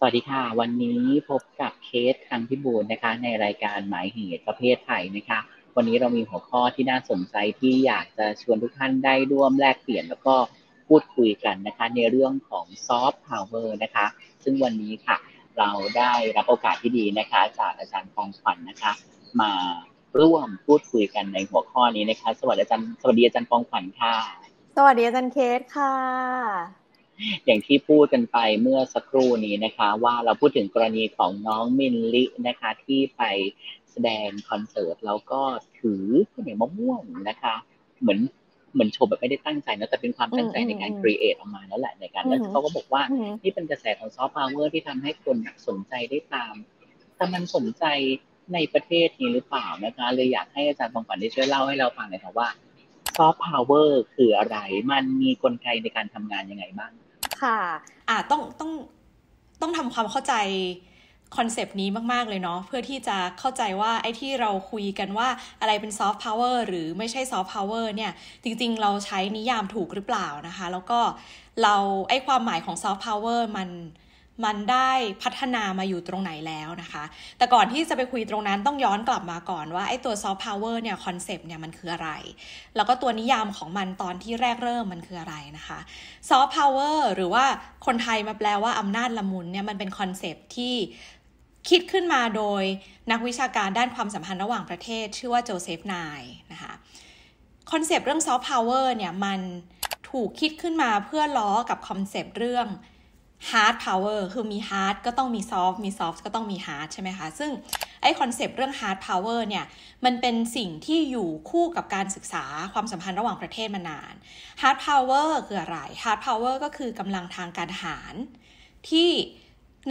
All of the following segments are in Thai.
สวัสดีค่ะ วันนี้พบกับเคสครั้งพิบูลนะคะ ในรายการหมายเหตุประเพทไทยนะคะ วันนี้เรามีหัวข้อที่น่าสนใจที่อยากจะชวนทุกท่านได้ร่วมแลกเปลี่ยนแล้วก็พูดคุยกันนะคะ ในเรื่องของซอฟต์พาวเวอร์นะคะ ซึ่งวันนี้ค่ะ เราได้รับโอกาสที่ดีนะคะ จากอาจารย์ฟองขวัญนนะคะ มาร่วมพูดคุยกันในหัวข้อนี้นะคะ สวัสดีอาจารย์สวัสดีอาจารย์ฟองขวัญค่ะ สวัสดีอาจารย์เคสค่ะ อย่างที่พูดกันไปเมื่อสักครู่นี้นะคะ ว่าเราพูดถึงกรณีของน้องมินลินะคะ ที่ไปแสดงคอนเสิร์ตแล้วก็ถือข้าวเหนียวมะม่วงนะคะ เหมือนเหมือนโชว์แบบไม่ได้ตั้งใจนะแต่เป็นความตั้งใจในการ create ออกมาแล้วแหละในการแล้วเขาก็บอกว่านี่เป็นกระแสของซอฟต์พาวเวอร์ที่ทำให้คนสนใจได้ตาม แต่มันสนใจในประเทศนี้หรือเปล่านะคะเลยอยากให้อาจารย์ฟองฝันได้ช่วยเล่าให้เราฟังหน่อยค่ะว่าซอฟต์พาวเวอร์คืออะไร มันมีกลไกในการทำงานยังไงบ้าง ค่ะอ่าต้องต้องต้องทำความเข้าใจคอนเซปต์นี้มาก ๆ เลยเนาะเพื่อที่จะเข้าใจว่าไอ้ที่เราคุยกันว่าอะไรเป็นซอฟต์พาวเวอร์หรือไม่ใช่ซอฟต์พาวเวอร์เนี่ย จริง ๆ เราใช้นิยามถูกหรือเปล่านะคะ แล้วก็เราไอ้ความหมายของซอฟต์พาวเวอร์มัน มันได้พัฒนามาอยู่ตรงไหนแล้วนะคะ แต่ก่อนที่จะไปคุยตรงนั้นต้องย้อนกลับมาก่อนว่าไอ้ตัวซอฟต์พาวเวอร์เนี่ยคอนเซปต์เนี่ยมันคืออะไร แล้วก็ตัวนิยามของมันตอนที่แรกเริ่มมันคืออะไรนะคะซอฟต์พาวเวอร์หรือว่าคนไทยมาแปลว่าอำนาจละมุนเนี่ยมันเป็นคอนเซปต์ที่คิดขึ้นมาโดยนักวิชาการด้านความสัมพันธ์ระหว่างประเทศ ชื่อว่าโจเซฟไนนะคะคอนเซปต์เรื่องซอฟต์พาวเวอร์เนี่ยมันถูกคิดขึ้นมาเพื่อล้อกับคอนเซปต์เรื่อง hard power คือมี hard ก็ต้องมี soft มี soft ก็ต้องมี hard ใช่ไหมคะ ซึ่งไอคอนเซปต์เรื่อง hard power เนี่ย มันเป็นสิ่งที่อยู่คู่กับการศึกษาความสัมพันธ์ระหว่างประเทศมานาน hard power คืออะไร hard power ก็คือกำลังทางการทหาร ที่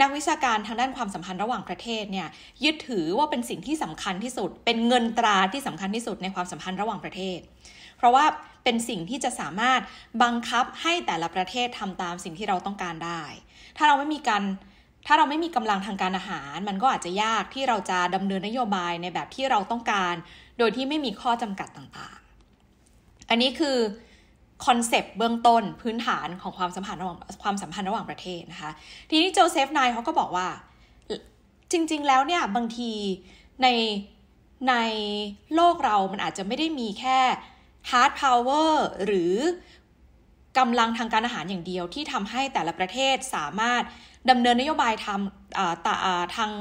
นักวิชาการทางด้านความสัมพันธ์ระหว่างประเทศเนี่ยยึดถือว่าเป็นสิ่งที่สำคัญที่สุด เป็นเงินตราที่สำคัญที่สุดในความสัมพันธ์ระหว่างประเทศ เพราะว่าเป็นสิ่งที่จะสามารถบังคับให้แต่ละประเทศทำตามสิ่งที่เราต้องการได้ ถ้าเราไม่มีการถ้าเราไม่มีกำลังทางการทหาร มันก็อาจจะยากที่เราจะดำเนินนโยบายในแบบที่เราต้องการ โดยที่ไม่มีข้อจำกัดต่างๆ อันนี้คือคอนเซปต์เบื้องต้นพื้นฐานของความสัมพันธ์ระหว่างความสัมพันธ์ระหว่างประเทศนะคะ ทีนี้โจเซฟนายเขาก็บอกว่าจริง ๆ แล้วเนี่ยบางทีในในโลกเรามันอาจจะไม่ได้มีแค่ hard power หรือกำลังทางการอาหารอย่างเดียวที่ทำให้แต่ละประเทศสามารถดำเนินนโยบายทำทาง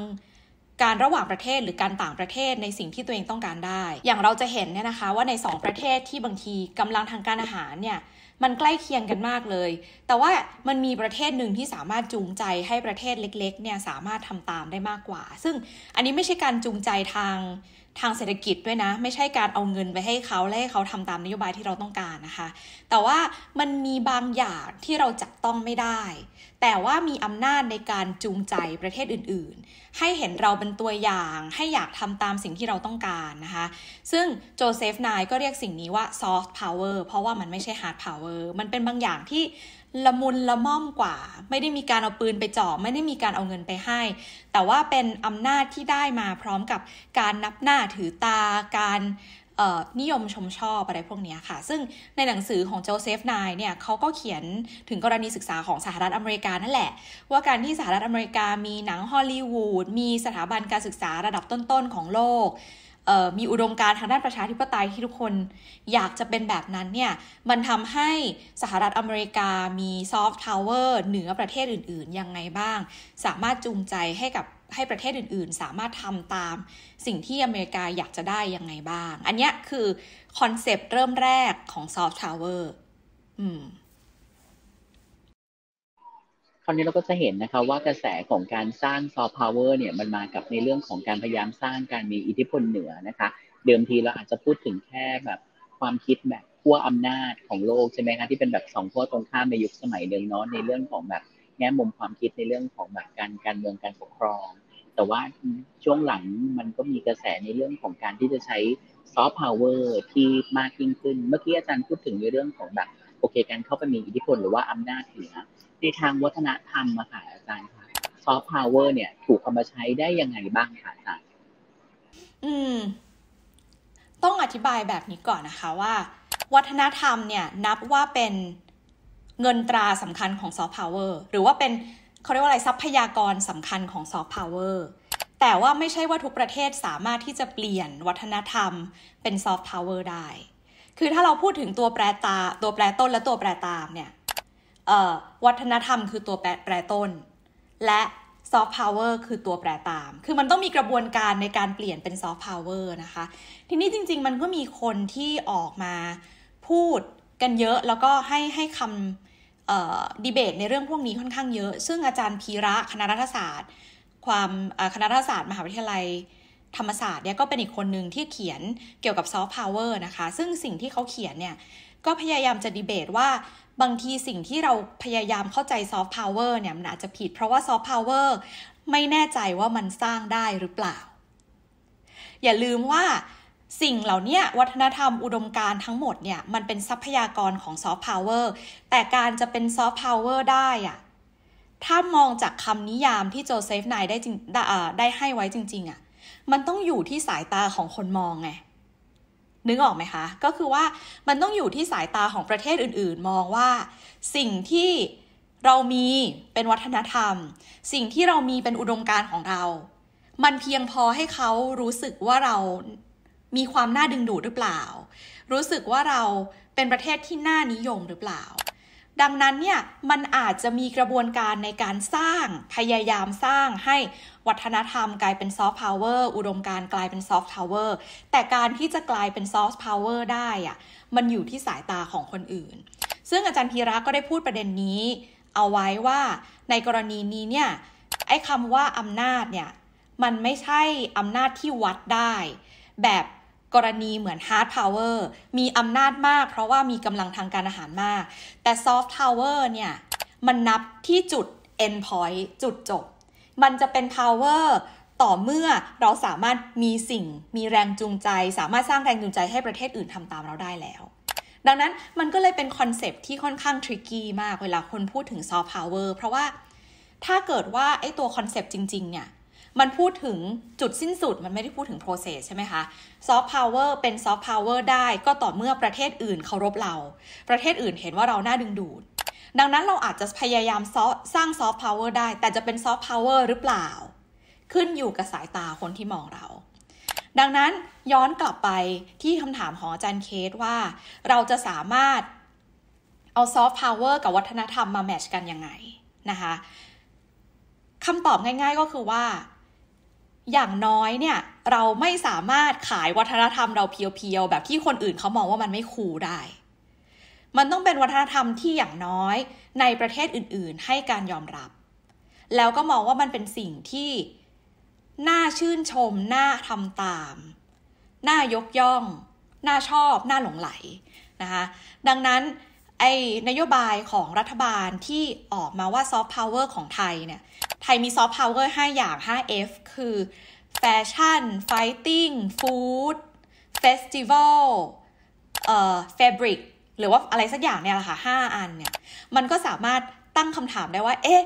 การระหว่างประเทศหรือการต่างประเทศในสิ่งที่ตัวเองต้องการได้ อย่างเราจะเห็นเนี่ยนะคะว่าใน 2 ประเทศที่บางทีกำลังทางการอาหารเนี่ยมันใกล้เคียงกันมากเลย แต่ว่ามันมีประเทศหนึ่งที่สามารถจูงใจให้ประเทศเล็กๆเนี่ยสามารถทำตามได้มากกว่า ซึ่งอันนี้ไม่ใช่การจูงใจทาง ทางเศรษฐกิจด้วยนะ ไม่ใช่การเอาเงินไปให้เขาและให้เขาทำตามนโยบายที่เราต้องการนะคะ แต่ว่ามันมีบางอย่างที่เราจับต้องไม่ได้ แต่ว่ามีอำนาจในการจูงใจประเทศอื่นๆ ให้เห็นเราเป็นตัวอย่าง ให้อยากทำตามสิ่งที่เราต้องการนะคะ ซึ่งโจเซฟนายก็เรียกสิ่งนี้ว่า soft power เพราะว่ามันไม่ใช่ hard power มันเป็นบางอย่างที่ ละมุนละม่อมกว่า ไม่ได้มีการเอาปืนไปจ่อไม่ได้มีการเอาเงินไปให้ แต่ว่าเป็นอำนาจที่ได้มาพร้อมกับการนับหน้าถือตาการนิยมชมชอบอะไรพวกนี้ค่ะ ซึ่งในหนังสือของโจเซฟนายเนี่ยเขาก็เขียนถึงกรณีศึกษาของสหรัฐอเมริกานั่นแหละ ว่าการที่สหรัฐอเมริกามีหนังฮอลลีวูดมีสถาบันการศึกษาระดับต้นๆของโลก มีอุดมการณ์ทางด้านประชาธิปไตยที่ทุกคนอยากจะเป็นแบบนั้นเนี่ย มันทำให้สหรัฐอเมริกามีซอฟต์พาวเวอร์เหนือประเทศอื่น ๆ ยังไงบ้าง สามารถจูงใจให้กับให้ประเทศอื่น ๆ สามารถทำตามสิ่งที่อเมริกาอยากจะได้ยังไงบ้าง อันนี้คือคอนเซปต์เริ่มแรกของซอฟต์พาวเวอร์อืม ราวนี้เราก็จะเห็นนะคะว่ากระแสของการสร้างซอฟต์พาวเวอร์เนี่ยมันมากับในเรื่องของการพยายามสร้างการมีอิทธิพลเหนือนะคะ เดิมทีเราอาจจะพูดถึงแค่แบบความคิดแบบขั้วอำนาจของโลกใช่ไหมคะที่เป็นแบบสองขั้วตรงข้ามในยุคสมัยเดิมเนาะในเรื่องของแบบแง่มุมความคิดในเรื่องของแบบการการเมืองการปกครอง แต่ว่าช่วงหลังมันก็มีกระแสในเรื่องของการที่จะใช้ซอฟต์พาวเวอร์ที่มากยิ่งขึ้น เมื่อกี้อาจารย์พูดถึงในเรื่องของแบบโอเคการเข้าไปมีอิทธิพลหรือว่าอำนาจเหนือ ในทางวัฒนธรรมอะค่ะอาจารย์คะซอฟต์พาวเวอร์เนี่ยถูกเอามาใช้ได้ยังไงบ้างคะอาจารย์ อืม ต้องอธิบายแบบนี้ก่อนนะคะว่า วัฒนธรรมเนี่ยนับว่าเป็นเงินตราสำคัญของซอฟต์พาวเวอร์หรือว่าเป็นเขาเรียกว่าอะไรทรัพยากรสำคัญของซอฟต์พาวเวอร์แต่ว่าไม่ใช่ว่าทุกประเทศสามารถที่จะเปลี่ยนวัฒนธรรมเป็นซอฟต์พาวเวอร์ได้ คือถ้าเราพูดถึงตัวแปรตาตัวแปรต้นและตัวแปรตามเนี่ย วัฒนธรรมคือตัวแปรแปรต้น และซอฟต์พาวเวอร์คือตัวแปรตาม คือมันต้องมีกระบวนการในการเปลี่ยนเป็นซอฟต์พาวเวอร์นะคะ ทีนี้จริง ๆ มันก็มีคนที่ออกมาพูดกันเยอะแล้วก็ให้ให้คำดีเบตในเรื่องพวกนี้ค่อนข้างเยอะ ซึ่งอาจารย์พีระคณะรัฐศาสตร์ ความคณะรัฐศาสตร์มหาวิทยาลัยธรรมศาสตร์เนี่ยก็เป็นอีกคนหนึ่งที่เขียนเกี่ยวกับซอฟต์พาวเวอร์นะคะ ซึ่งสิ่งที่เขาเขียนเนี่ยก็พยายามจะดีเบตว่า บางทีสิ่งที่เราพยายามเข้าใจซอฟต์พาวเวอร์เนี่ยมันอาจจะผิด เพราะว่าซอฟต์พาวเวอร์ไม่แน่ใจว่ามันสร้างได้หรือเปล่า อย่าลืมว่าสิ่งเหล่านี้วัฒนธรรมอุดมการณ์ทั้งหมดเนี่ยมันเป็นทรัพยากรของซอฟต์พาวเวอร์แต่การจะเป็นซอฟต์พาวเวอร์ได้อะถ้ามองจากคำนิยามที่โจเซฟไนได้จิได้ให้ไว้จริงๆอะมันต้องอยู่ที่สายตาของคนมองไง นึกออกไหมคะ ก็คือว่ามันต้องอยู่ที่สายตาของประเทศอื่นๆ มองว่า สิ่งที่เรามีเป็นวัฒนธรรม สิ่งที่เรามีเป็นอุดมการณ์ของเรา มันเพียงพอให้เขารู้สึกว่าเรามีความน่าดึงดูดหรือเปล่า รู้สึกว่าเราเป็นประเทศที่น่านิยมหรือเปล่า ดังนั้นเนี่ยมันอาจจะมีกระบวนการในการสร้างพยายามสร้างให้วัฒนธรรมกลายเป็นซอฟต์พาวเวอร์อุดมการณ์กลายเป็นซอฟต์พาวเวอร์แต่การที่จะกลายเป็นซอฟต์พาวเวอร์ได้อะมันอยู่ที่สายตาของคนอื่น ซึ่งอาจารย์พีระก็ได้พูดประเด็นนี้ เอาไว้ว่าในกรณีนี้เนี่ยไอ้คำว่าอำนาจเนี่ยมันไม่ใช่อำนาจที่วัดได้ แบบ กรณีเหมือน hard power มีอำนาจมาก เพราะว่ามีกำลังทางการทหารมาก แต่ซอฟต์พาวเวอร์เนี่ย มันนับที่จุด end point จุดจบ มันจะเป็น power ต่อเมื่อเราสามารถมีสิ่งมีแรงจูงใจ สามารถสร้างแรงจูงใจให้ประเทศอื่นทำตามเราได้แล้ว ดังนั้นมันก็เลยเป็นคอนเซปต์ที่ค่อนข้าง tricky มากเวลาคนพูดถึงซอฟต์พาวเวอร์เพราะว่าถ้าเกิดว่าไอ้ตัวคอนเซปต์จริง ๆ เนี่ย มันพูดถึงจุดสิ้นสุดมันไม่ได้พูดถึง process ใช่ไหมคะซอฟต์พาวเวอร์เป็นซอฟต์พาวเวอร์ได้ก็ต่อเมื่อประเทศอื่นเคารพเรา ประเทศอื่นเห็นว่าเราน่าดึงดูด ดังนั้นเราอาจจะพยายามสร้างซอฟต์พาวเวอร์ได้ แต่จะเป็นซอฟต์พาวเวอร์หรือเปล่า ขึ้นอยู่กับสายตาคนที่มองเรา ดังนั้นย้อนกลับไปที่คำถามของอาจารย์เคสว่า เราจะสามารถเอาซอฟต์พาวเวอร์กับวัฒนธรรมมาแมชกันยังไงนะคะคำตอบง่ายๆก็คือว่า อย่างน้อยเนี่ยเราไม่สามารถขายวัฒนธรรมเราเพียวๆ แบบที่คนอื่นเขามองว่ามันไม่คูลได้ มันต้องเป็นวัฒนธรรมที่อย่างน้อยในประเทศอื่นๆ ให้การยอมรับ แล้วก็มองว่ามันเป็นสิ่งที่น่าชื่นชม น่าทำตาม น่ายกย่อง น่าชอบ น่าหลงใหลนะคะ ดังนั้น ไอ้นโยบายของรัฐบาลที่ออกมาว่าซอฟต์พาวเวอร์ของไทยเนี่ย ไทยมีซอฟต์พาวเวอร์5อย่าง 5F คือ fashion fighting food festivalเอ่อ fabric หรือว่าอะไรสักอย่างเนี่ยแหละค่ะห้าอันเนี่ย มันก็สามารถตั้งคำถามได้ว่า เอ๊ะ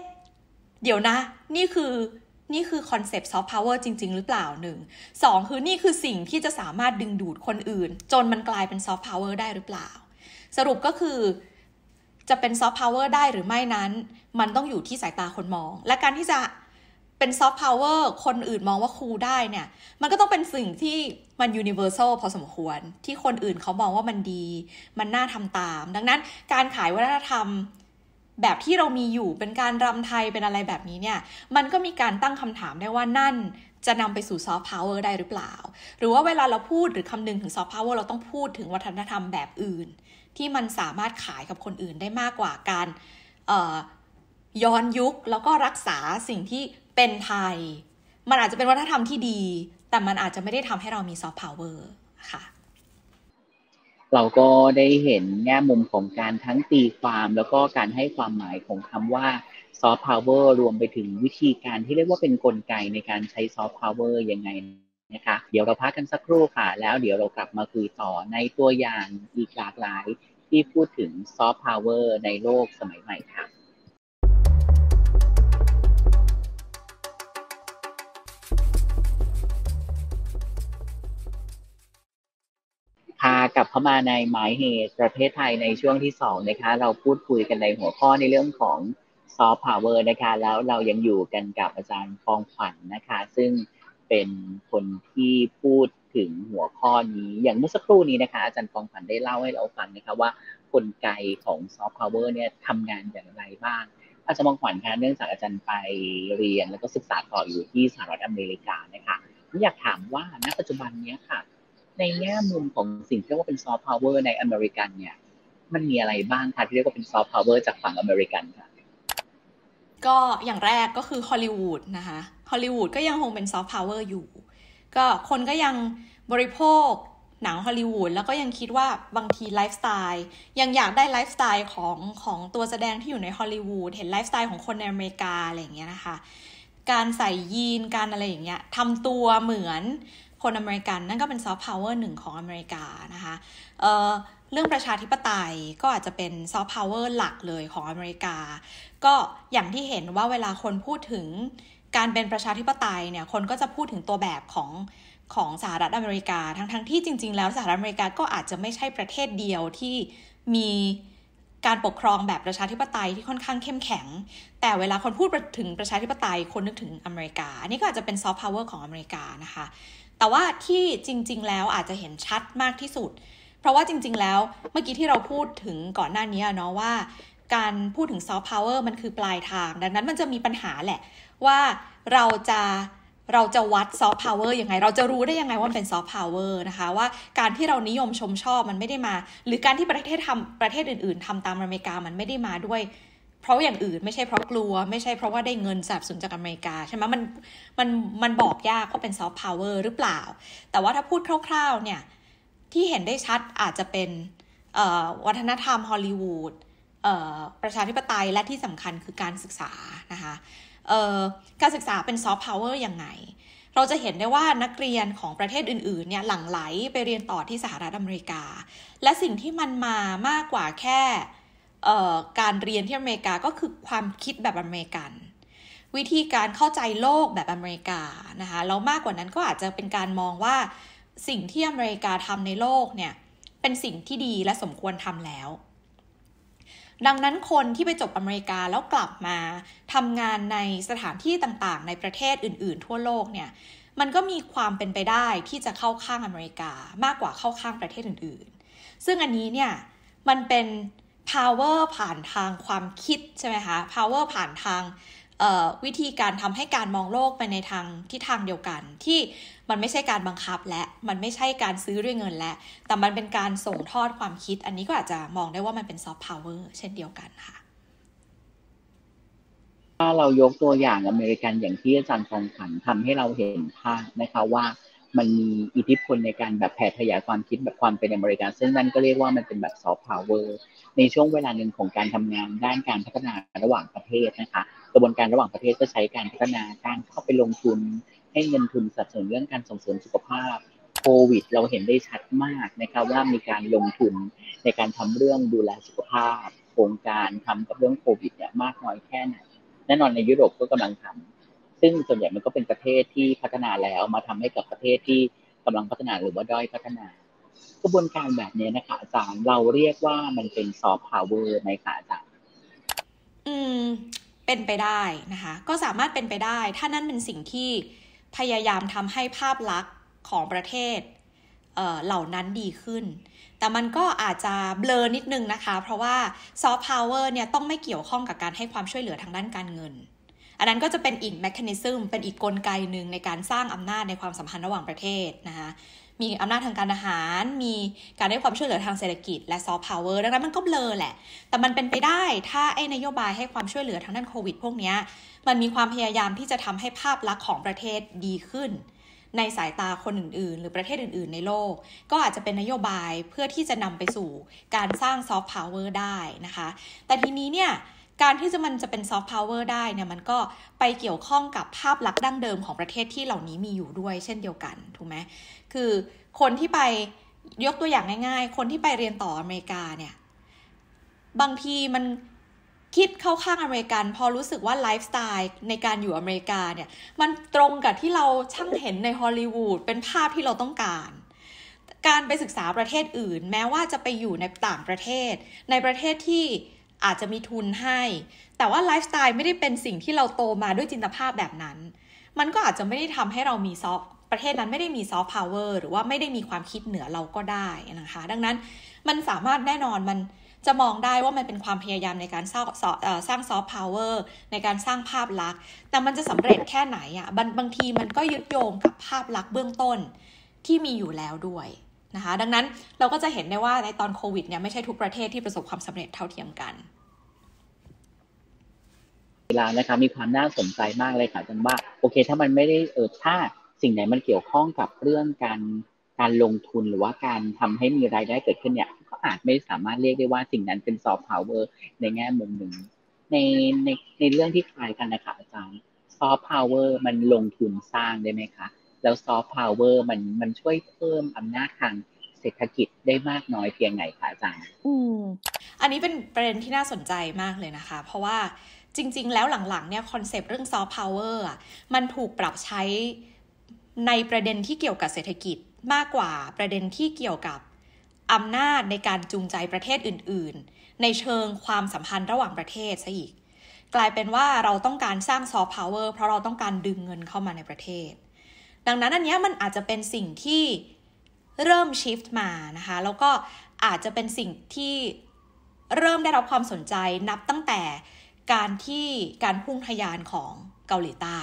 เดี๋ยวนะ นี่คือนี่คือคอนเซปต์ซอฟต์พาวเวอร์จริง ๆ หรือเปล่าหนึ่งสองคือนี่คือสิ่งที่จะสามารถดึงดูดคนอื่น จนมันกลายเป็นซอฟต์พาวเวอร์ได้หรือเปล่า สรุปก็คือจะเป็นซอฟต์พาวเวอร์ได้หรือไม่นั้น มันต้องอยู่ที่สายตาคนมอง และการที่จะเป็นซอฟต์พาวเวอร์คนอื่นมองว่า cool ได้เนี่ย มันก็ต้องเป็นสิ่งที่มัน universal พอสมควร ที่คนอื่นเขามองว่ามันดี มันน่าทำตาม ดังนั้นการขายวัฒนธรรมแบบที่เรามีอยู่เป็นการรำไทยเป็นอะไรแบบนี้เนี่ย มันก็มีการตั้งคำถามได้ว่านั่นจะนำไปสู่ซอฟต์พาวเวอร์ได้หรือเปล่า หรือว่าเวลาเราพูดหรือคำนึงถึงซอฟต์พาวเวอร์เราต้องพูดถึงวัฒนธรรมแบบอื่น ที่มันสามารถขายกับคนอื่นได้มากกว่าการย้อนยุคแล้วก็รักษาสิ่งที่เป็นไทย มันอาจจะเป็นวัฒนธรรมที่ดี แต่มันอาจจะไม่ได้ทำให้เรามีซอฟต์พาวเวอร์ค่ะเราก็ได้เห็นแง่มุมของการทั้งตีความแล้วก็การให้ความหมายของคำว่าซอฟต์พาวเวอร์รวมไปถึงวิธีการที่เรียกว่าเป็นกลไกในการใช้ซอฟต์พาวเวอร์ยังไง นะคะเดี๋ยวเราพักกันสักครู่ค่ะ แล้วเดี๋ยวเรากลับมาคุยต่อในตัวอย่างอีกหลากหลายที่พูดถึงซอฟต์พาวเวอร์ในโลกสมัยใหม่ค่ะพากลับเข้ามาในหมายเหตุประเทศไทยในช่วงที่สองนะคะ เราพูดคุยกันในหัวข้อในเรื่องของซอฟต์พาวเวอร์นะคะ แล้วเรายังอยู่กันกับอาจารย์ฟองขวัญนะคะ ซึ่ง เป็นคนที่พูดถึงหัวข้อนี้ อย่างเมื่อสักครู่นี้นะคะ อาจารย์ฟองขวัญได้เล่าให้เราฟังนะคะว่ากลไกของซอฟต์พาวเวอร์เนี่ยทำงานอย่างไรบ้าง อาจารย์ฟองขวัญคะเนื่องจากอาจารย์ไปเรียน แล้วก็ศึกษาต่ออยู่ที่สหรัฐอเมริกานะคะอยากถามว่าณปัจจุบันนี้ค่ะ ในแง่มุมของสิ่งที่เรียกว่าเป็นซอฟต์พาวเวอร์ในอเมริกันเนี่ย มันมีอะไรบ้างคะที่เรียกว่าเป็นซอฟต์พาวเวอร์จากฝั่งอเมริกันค่ะก็อย่างแรกก็คือฮอลลีวูดนะคะ ฮอลลีวูดก็ยังคงเป็นซอฟต์พาวเวอร์อยู่ ก็คนก็ยังบริโภคหนังฮอลลีวูดแล้วก็ยังคิดว่าบางทีไลฟ์สไตล์ยังอยากได้ไลฟ์สไตล์ของของตัวแสดงที่อยู่ในฮอลลีวูดเห็นไลฟ์สไตล์ของคนในอเมริกาอะไรอย่างเงี้ยนะคะ การใส่ยีนส์การอะไรอย่างเงี้ยทำตัวเหมือนคนอเมริกันนั่นก็เป็นซอฟต์พาวเวอร์หนึ่งของอเมริกานะคะเรื่องประชาธิปไตยก็อาจจะเป็นซอฟต์พาวเวอร์หลักเลยของอเมริกา ก็อย่างที่เห็นว่าเวลาคนพูดถึง การเป็นประชาธิปไตยเนี่ยคนก็จะพูดถึงตัวแบบของของสหรัฐอเมริกา ทั้งทั้งที่จริง ๆ แล้วสหรัฐอเมริกาก็อาจจะไม่ใช่ประเทศเดียวที่มีการปกครองแบบประชาธิปไตยที่ค่อนข้างเข้มแข็ง แต่เวลาคนพูดถึงประชาธิปไตยคนนึกถึงอเมริกา อันนี้ก็อาจจะเป็นซอฟต์พาวเวอร์ของอเมริกานะคะ แต่ว่าที่จริง ๆ แล้วอาจจะเห็นชัดมากที่สุด เพราะว่าจริง ๆ แล้วเมื่อกี้ที่เราพูดถึงก่อนหน้านี้เนาะว่า การพูดถึงซอฟต์พาวเวอร์มันคือปลายทาง ดังนั้นมันจะมีปัญหาแหละ ว่าเราจะเราจะวัดซอฟต์พาวเวอร์ยังไง เราจะรู้ได้ยังไงว่าเป็นซอฟต์พาวเวอร์นะคะ ว่าการที่เรานิยมชมชอบมันไม่ได้มา หรือการที่ประเทศทำประเทศอื่น ๆทำตามอเมริกามันไม่ได้มาด้วย เพราะอย่างอื่นไม่ใช่เพราะกลัว ไม่ใช่เพราะว่าได้เงินสนับสนุนจากอเมริกาใช่ไหมมันมันมันบอกยากว่าเป็นซอฟต์พาวเวอร์หรือเปล่า แต่ว่าถ้าพูดคร่าว ๆ เนี่ย ที่เห็นได้ชัดอาจจะเป็นวัฒนธรรมฮอลลีวูดประชาธิปไตยและที่สำคัญคือการศึกษานะคะ การศึกษาเป็นซอฟต์พาวเวอร์ยังไง เราจะเห็นได้ว่านักเรียนของประเทศอื่นๆเนี่ยหลั่งไหลไปเรียนต่อที่สหรัฐอเมริกา และสิ่งที่มันมามากกว่าแค่การเรียนที่อเมริกาก็คือความคิดแบบอเมริกัน วิธีการเข้าใจโลกแบบอเมริกานะคะแล้วมากกว่านั้นก็อาจจะเป็นการมองว่าสิ่งที่อเมริกาทำในโลกเนี่ยเป็นสิ่งที่ดีและสมควรทำแล้ว ดังนั้นคนที่ไปจบอเมริกาแล้วกลับมาทำงานในสถานที่ต่างๆ ในประเทศอื่น ๆ ทั่วโลกเนี่ยมันก็มีความเป็นไปได้ที่จะเข้าข้างอเมริกามากกว่าเข้าข้างประเทศอื่น ๆ ซึ่งอันนี้เนี่ยมันเป็น power ผ่านทางความคิดใช่ไหมคะ power ผ่านทาง วิธีการทำให้การมองโลกไปในทางที่ทางเดียวกัน ที่มันไม่ใช่การบังคับและมันไม่ใช่การซื้อด้วยเงินและ แต่มันเป็นการส่งทอดความคิด อันนี้ก็อาจจะมองได้ว่ามันเป็นซอฟต์พาวเวอร์เช่นเดียวกันค่ะถ้าเรายกตัวอย่างอเมริกันอย่างที่อาจารย์ฟองขวัญทำให้เราเห็นภาพนะคะว่ามันมีอิทธิพลในการแบบแผ่ขยายความคิดแบบความเป็นอเมริกันซึ่งนั่นก็เรียกว่ามันเป็นแบบซอฟต์พาวเวอร์ในช่วงเวลาหนึ่งของการทำงานด้านการพัฒนาระหว่างประเทศนะคะ กระบวนการระหว่างประเทศก็ใช้การพัฒนาการเข้าไปลงทุน ให้เงินทุนสนับสนุนเรื่องการส่งเสริมสุขภาพโควิด เราเห็นได้ชัดมากนะครับว่ามีการลงทุนในการทำเรื่องดูแลสุขภาพ โครงการทำกับเรื่องโควิดเนี่ยมากน้อยแค่ไหนแน่นอนในยุโรปก็กำลังทำซึ่งส่วนใหญ่มันก็เป็นประเทศที่พัฒนาแล้วมาทำให้กับประเทศที่กำลังพัฒนาหรือว่าด้อยพัฒนากระบวนการแบบนี้นะคะอาจารย์เราเรียกว่ามันเป็นซอฟต์พาวเวอร์ในค่ะอาจารย์ อืม เป็นไปได้นะคะ ก็สามารถเป็นไปได้ ถ้านั่นเป็นสิ่งที่พยายามทำให้ภาพลักษณ์ของประเทศเเหล่านั้นดีขึ้น แต่มันก็อาจจะเบลอนิดนึงนะคะ เพราะว่าซอฟต์พาวเวอร์เนี่ยต้องไม่เกี่ยวข้องกับการให้ความช่วยเหลือทางด้านการเงิน อันนั้นก็จะเป็นอีก mechanism เป็นอีกกลไกหนึ่งในการสร้างอำนาจในความสัมพันธ์ระหว่างประเทศนะคะ มีอำนาจทางการทหาร มีการให้ความช่วยเหลือทางเศรษฐกิจและซอฟต์พาวเวอร์ดังนั้นมันก็เบลอแหละ แต่มันเป็นไปได้ถ้าไอ้นโยบายให้ความช่วยเหลือทางด้านโควิด พวกนี้มันมีความพยายามที่จะทำให้ภาพลักษณ์ของประเทศดีขึ้น ในสายตาคนอื่น ๆ หรือประเทศอื่น ๆ ในโลก ก็อาจจะเป็นนโยบายเพื่อที่จะนำไปสู่การสร้างซอฟต์พาวเวอร์ได้นะคะ แต่ทีนี้เนี่ย การที่จะมันจะเป็นซอฟต์พาวเวอร์ได้เนี่ยมันก็ไปเกี่ยวข้องกับภาพลักษณ์ดั้งเดิมของประเทศที่เหล่านี้มีอยู่ด้วย เช่นเดียวกันถูกไหมคือคนที่ไปยกตัวอย่างง่าย ๆ คนที่ไปเรียนต่ออเมริกาเนี่ยบางทีมันคิดเข้าข้างอเมริกัน พอรู้สึกว่าไลฟ์สไตล์ในการอยู่อเมริกาเนี่ยมันตรงกับที่เราช่างเห็นในฮอลลีวูดเป็นภาพที่เราต้องการ การไปศึกษาประเทศอื่น แม้ว่าจะไปอยู่ในต่างประเทศ ในประเทศที่ อาจจะมีทุนให้ แต่ว่าไลฟ์สไตล์ไม่ได้เป็นสิ่งที่เราโตมาด้วยจินตภาพแบบนั้น มันก็อาจจะไม่ได้ทำให้เรามีซอฟประเทศนั้นไม่ได้มีซอฟต์พาวเวอร์หรือว่าไม่ได้มีความคิดเหนือเราก็ได้นะคะ ดังนั้นมันสามารถแน่นอนมันจะมองได้ว่ามันเป็นความพยายามในการสร้างสร้างซอฟต์พาวเวอร์ในการสร้างภาพลักษณ์ แต่มันจะสำเร็จแค่ไหนอะ่ะบางบางทีมันก็ยึดโยงกับภาพลักษณ์เบื้องต้นที่มีอยู่แล้วด้วย นะคะดังนั้นเราก็จะเห็นได้ว่าในตอนโควิดเนี่ยไม่ใช่ทุกประเทศที่ประสบความสำเร็จเท่าเทียมกันเวลานะคะมีความน่าสนใจมากเลยค่ะอาจารย์ว่าโอเค ถ้ามันไม่ได้เออถ้าสิ่งไหนมันเกี่ยวข้องกับเรื่องการการลงทุนหรือว่าการทำให้มีรายได้เกิดขึ้นเนี่ยก็อาจไม่สามารถเรียกได้ว่าสิ่งนั้นเป็นซอฟต์พาวเวอร์ในแง่มุมหนึ่งในในในเรื่องที่คล้ายกันนะคะอาจารย์ซอฟต์พาวเวอร์มันลงทุนสร้างได้ไหมคะ แล้วซอฟต์พาวเวอร์มันมันช่วยเพิ่มอำนาจทางเศรษฐกิจได้มากน้อยเพียงไหนคะอาจารย์อืมอันนี้เป็นประเด็นที่น่าสนใจมากเลยนะคะ เพราะว่าจริง ๆ แล้วหลังๆเนี่ย concept เรื่องซอฟต์พาวเวอร์มันถูกปรับใช้ในประเด็นที่เกี่ยวกับเศรษฐกิจมากกว่าประเด็นที่เกี่ยวกับอำนาจในการจูงใจประเทศอื่น ๆ ในเชิงความสัมพันธ์ระหว่างประเทศซะอีก กลายเป็นว่าเราต้องการสร้างซอฟต์พาวเวอร์เพราะเราต้องการดึงเงินเข้ามาในประเทศ ดังนั้นอันนี้มันอาจจะเป็นสิ่งที่เริ่มชิฟต์มานะคะ แล้วก็อาจจะเป็นสิ่งที่เริ่มได้รับความสนใจนับตั้งแต่การที่การพุ่งทยานของเกาหลีใต้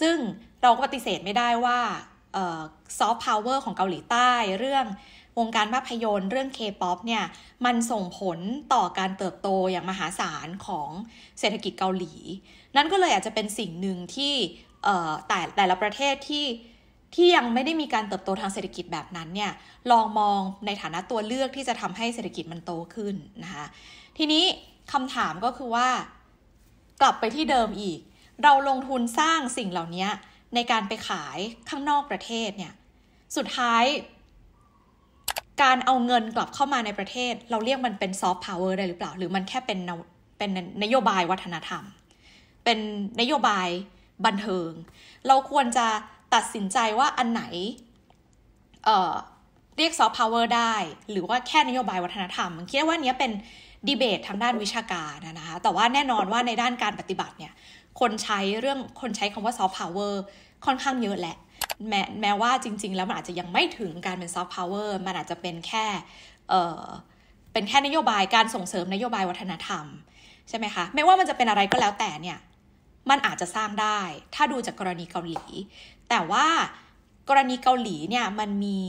ซึ่งเราก็ปฏิเสธไม่ได้ว่าซอฟต์พาวเวอร์ของเกาหลีใต้ เรื่องวงการภาพยนตร์เรื่องเคป๊อปเนี่ย มันส่งผลต่อการเติบโตอย่างมหาศาลของเศรษฐกิจเกาหลี นั่นก็เลยอาจจะเป็นสิ่งหนึ่งที่ แต่แต่ละประเทศที่ที่ยังไม่ได้มีการเติบโตทางเศรษฐกิจแบบนั้นเนี่ยลองมองในฐานะตัวเลือกที่จะทำให้เศรษฐกิจมันโตขึ้นนะคะทีนี้คำถามก็คือว่า กลับไปที่เดิมอีก เราลงทุนสร้างสิ่งเหล่านี้ในการไปขายข้างนอกประเทศเนี่ยสุดท้าย การเอาเงินกลับเข้ามาในประเทศ เราเรียกมันเป็นซอฟต์พาวเวอร์ได้หรือเปล่า หรือมันแค่เป็นเป็นนโยบายวัฒนธรรม เป็นนโยบาย บันเทิง เราควรจะตัดสินใจว่าอันไหนเรียกซอฟต์พาวเวอร์ได้ หรือว่าแค่นโยบายวัฒนธรรมคิดว่านี้เป็นดีเบตทางด้านวิชาการนะคะแต่ว่าแน่นอนว่าในด้านการปฏิบัติเนี่ยคนใช้เรื่องคนใช้คำว่าซอฟต์พาวเวอร์ค่อนข้างเยอะแหละแม้แม้ว่าจริง ๆ แล้วมันอาจจะยังไม่ถึงการเป็นซอฟต์พาวเวอร์มันอาจจะเป็นแค่เออเป็นแค่นโยบายการส่งเสริมนโยบายวัฒนธรรม ใช่ไหมคะ ไม่ว่ามันจะเป็นอะไรก็แล้วแต่เนี่ย มันอาจจะสร้างได้ ถ้าดูจากกรณีเกาหลี แต่ว่ากรณีเกาหลีเนี่ยมันมี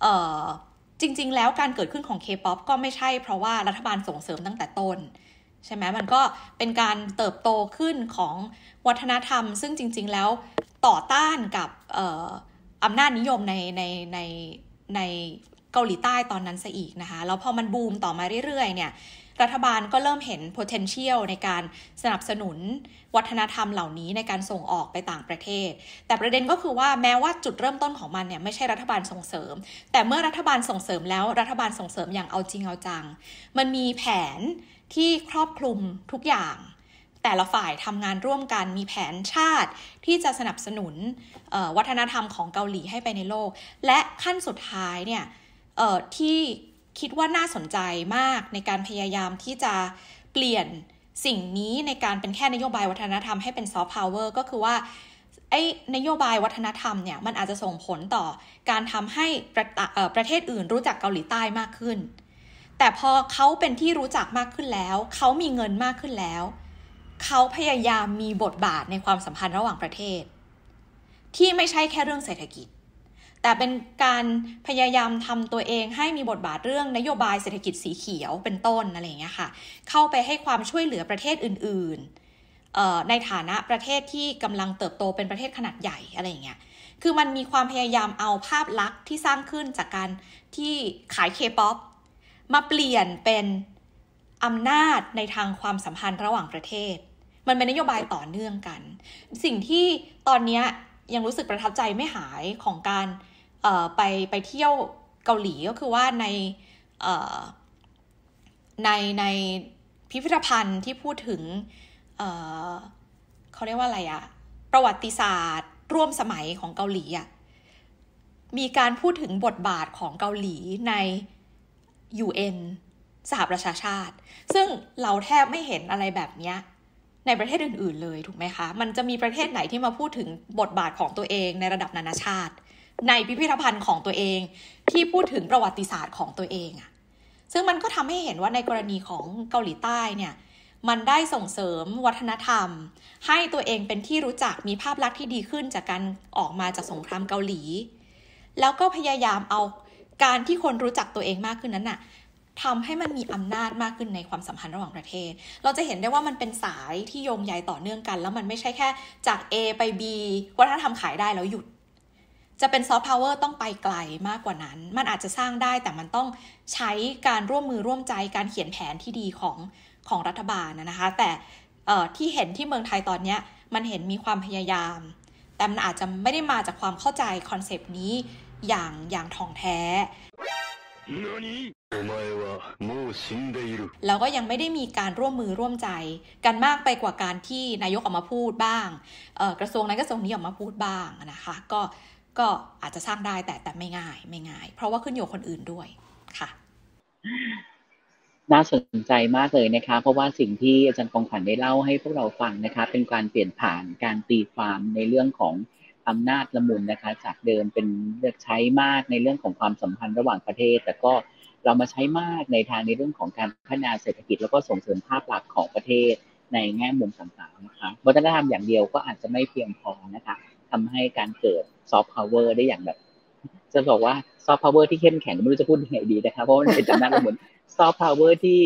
เอ่อจริง ๆ แล้วการเกิดขึ้นของ K-POP ก็ไม่ใช่เพราะว่ารัฐบาลส่งเสริมตั้งแต่ต้น ใช่ไหมมันก็เป็นการเติบโตขึ้นของวัฒนธรรม ซึ่งจริง ๆ แล้วต่อต้านกับอำนาจนิยมในในในในเกาหลีใต้ตอนนั้นซะอีกนะคะ แล้วพอมันบูมต่อมาเรื่อยๆเนี่ย รัฐบาลก็เริ่มเห็น potential ในการสนับสนุนวัฒนธรรมเหล่านี้ในการส่งออกไปต่างประเทศ แต่ประเด็นก็คือว่าแม้ว่าจุดเริ่มต้นของมันเนี่ยไม่ใช่รัฐบาลส่งเสริม แต่เมื่อรัฐบาลส่งเสริมแล้วรัฐบาลส่งเสริมอย่างเอาจริงเอาจัง มันมีแผนที่ครอบคลุมทุกอย่างแต่ละฝ่ายทำงานร่วมกันมีแผนชาติที่จะสนับสนุนวัฒนธรรมของเกาหลีให้ไปในโลก และขั้นสุดท้ายเนี่ยที่ คิดว่าน่าสนใจมากในการพยายามที่จะเปลี่ยนสิ่งนี้ในการเป็นแค่นโยบายวัฒนธรรมให้เป็นซอฟต์พาวเวอร์ก็คือว่าไอ้นโยบายวัฒนธรรมเนี่ยมันอาจจะส่งผลต่อการทำให้ประประเทศอื่นรู้จักเกาหลีใต้มากขึ้น แต่พอเขาเป็นที่รู้จักมากขึ้นแล้ว เขามีเงินมากขึ้นแล้ว เขาพยายามมีบทบาทในความสัมพันธ์ระหว่างประเทศ ที่ไม่ใช่แค่เรื่องเศรษฐกิจ แต่เป็นการพยายามทำตัวเองให้มีบทบาทเรื่องนโยบายเศรษฐกิจสีเขียวเป็นต้นอะไรอย่างเงี้ยค่ะ เข้าไปให้ความช่วยเหลือประเทศอื่นๆ ในฐานะประเทศที่กำลังเติบโตเป็นประเทศขนาดใหญ่อะไรอย่างเงี้ย คือมันมีความพยายามเอาภาพลักษณ์ที่สร้างขึ้นจากการที่ขายเคป๊อปมาเปลี่ยนเป็นอำนาจในทางความสัมพันธ์ระหว่างประเทศ มันเป็นนโยบายต่อเนื่องกัน สิ่งที่ตอนนี้ยังรู้สึกประทับใจไม่หายของการ ไปไปเที่ยวเกาหลีก็คือว่าในในในพิพิธภัณฑ์ที่พูดถึงเเขาเรียกว่าอะไรอะประวัติศาสตร์ ร่วมสมัยของเกาหลีอะมีการพูดถึงบทบาทของเกาหลีใน UN สหประชาชาติ ซึ่งเราแทบไม่เห็นอะไรแบบนี้ในประเทศอื่น ๆ เลยถูกไหมคะ มันจะมีประเทศไหนที่มาพูดถึงบทบาทของตัวเองในระดับนานาชาติ ในพิพิธภัณฑ์ของตัวเอง ที่พูดถึงประวัติศาสตร์ของตัวเองอะซึ่งมันก็ทำให้เห็นว่าในกรณีของเกาหลีใต้เนี่ยมันได้ส่งเสริมวัฒนธรรม ให้ตัวเองเป็นที่รู้จักมีภาพลักษณ์ที่ดีขึ้นจากการออกมาจากสงครามเกาหลี แล้วก็พยายามเอาการที่คนรู้จักตัวเองมากขึ้นนั้นน่ะทำให้มันมีอำนาจมากขึ้นในความสัมพันธ์ระหว่างประเทศ เราจะเห็นได้ว่ามันเป็นสายที่โยงใยต่อเนื่องกัน แล้วมันไม่ใช่แค่จาก A ไป B วัฒนธรรมขายได้แล้วหยุด จะเป็นซอฟต์พาวเวอร์ต้องไปไกลมากกว่านั้น มันอาจจะสร้างได้แต่มันต้องใช้การร่วมมือร่วมใจการเขียนแผนที่ดีของของรัฐบาลนะคะ แต่ที่เห็นที่เมืองไทยตอนนี้มันเห็นมีความพยายาม แต่มันอาจจะไม่ได้มาจากความเข้าใจ concept นี้อย่างอย่างถ่องแท้แล้วก็ยังไม่ได้มีการร่วมมือร่วมใจกันมากไปกว่าการที่นายกออกมาพูดบ้างกระทรวงนั้นกระทรวงนี้ออกมาพูดบ้างนะคะ ก็ ก็อาจจะสร้างได้แต่แต่ไม่ง่ายไม่ง่าย เพราะว่าขึ้นอยู่คนอื่นด้วยค่ะ น่าสนใจมากเลยนะคะ เพราะว่าสิ่งที่อาจารย์กองขวัญได้เล่าให้พวกเราฟังนะคะ เป็นการเปลี่ยนผ่านการตีความในเรื่องของอำนาจละมุนนะคะ จากเดิมเป็นเลือกใช้มากในเรื่องของความสัมพันธ์ระหว่างประเทศ แต่ก็เรามาใช้มากในทางในเรื่องของการพัฒนาเศรษฐกิจแล้วก็ส่งเสริมภาพลักษณ์ของประเทศในแง่มุมต่างๆนะคะวัฒนธรรมอย่างเดียวก็อาจจะไม่เพียงพอนะคะ ทำให้การเกิดซอฟต์พาวเวอร์ได้อย่างแบบ จะบอกว่าซอฟต์พาวเวอร์ที่เข้มแข็งไม่รู้จะพูดยังไงดีนะคะเพราะมันเป็นอำนาจละมุนซอฟต์พาวเวอร์ที่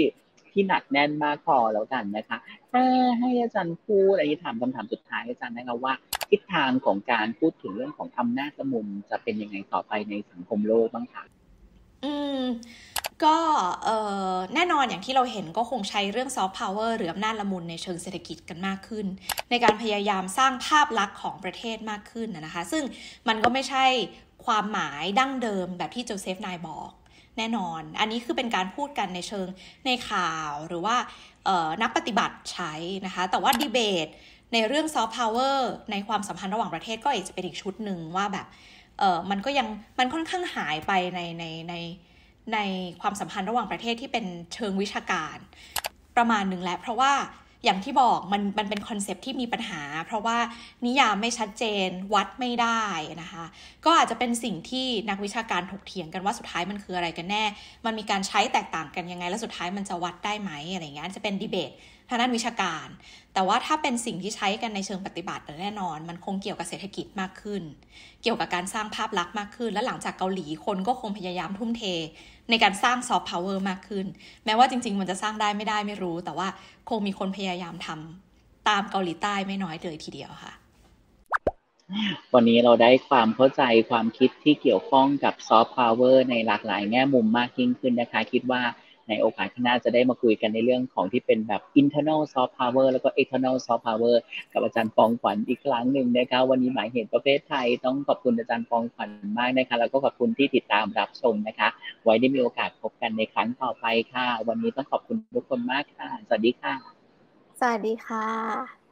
ที่หนักแน่นมากพอแล้วกันนะคะ ถ้าให้อาจารย์พูดอันนี้ถามคำถามสุดท้ายอาจารย์นะคะว่าทิศทางของการพูดถึงเรื่องของอำนาจละมุนจะเป็นยังไงต่อไปในสังคมโลกบ้างคะอืม ก็แน่นอนอย่างที่เราเห็นก็คงใช้เรื่องซอฟต์พาวเวอร์หรืออำนาจละมุนในเชิงเศรษฐกิจกันมากขึ้น ในการพยายามสร้างภาพลักษณ์ของประเทศมากขึ้นนะคะ ซึ่งมันก็ไม่ใช่ความหมายดั้งเดิมแบบที่โจเซฟ ไนย์บอกแน่นอน อันนี้คือเป็นการพูดกันในเชิงในข่าวหรือว่านักปฏิบัติใช้นะคะ แต่ว่าดีเบตในเรื่องซอฟต์พาวเวอร์ในความสัมพันธ์ระหว่างประเทศก็อาจจะเป็นอีกชุดหนึ่งว่าแบบมันก็ยังมันค่อนข้างหายไปในในในใน ในความสัมพันธ์ระหว่างประเทศที่เป็นเชิงวิชาการประมาณหนึ่งแล้ว เพราะว่าอย่างที่บอกมันมันเป็นคอนเซปที่มีปัญหา เพราะว่านิยามไม่ชัดเจนวัดไม่ได้นะคะ ก็อาจจะเป็นสิ่งที่นักวิชาการถกเถียงกันว่าสุดท้ายมันคืออะไรกันแน่ มันมีการใช้แตกต่างกันยังไง แล้วสุดท้ายมันจะวัดได้ไหมอะไรเงี้ยจะเป็นดีเบต ทางด้านวิชาการ แต่ว่าถ้าเป็นสิ่งที่ใช้กันในเชิงปฏิบัติแน่นอน มันคงเกี่ยวกับเศรษฐกิจมากขึ้น เกี่ยวกับการสร้างภาพลักษณ์มากขึ้น และหลังจากเกาหลีคนก็คงพยายามทุ่มเท ในการสร้างซอฟต์พาวเวอร์มากขึ้น แม้ว่าจริง ๆ มันจะสร้างได้ไม่ได้ไม่รู้ แต่ว่าคงมีคนพยายามทำตามเกาหลีใต้ไม่น้อยเลยทีเดียวค่ะวันนี้เราได้ความเข้าใจความคิดที่เกี่ยวข้องกับซอฟต์พาวเวอร์ในหลากหลายแง่มุมมากยิ่งขึ้นนะคะ คิดว่า ในโอกาสข้างหน้าจะได้มาคุยกันในเรื่องของที่เป็นแบบ internal soft power แล้วก็ external soft power กับอาจารย์ปองขวัญอีกครั้งหนึ่งนะคะวันนี้หมายเหตุประเภทไทยต้องขอบคุณอาจารย์ปองขวัญมากนะคะแล้วก็ขอบคุณที่ติดตามรับชมนะคะ ไว้ได้มีโอกาสพบกันในครั้งต่อไปค่ะ วันนี้ต้องขอบคุณทุกคนมากค่ะ สวัสดีค่ะ สวัสดีค่ะ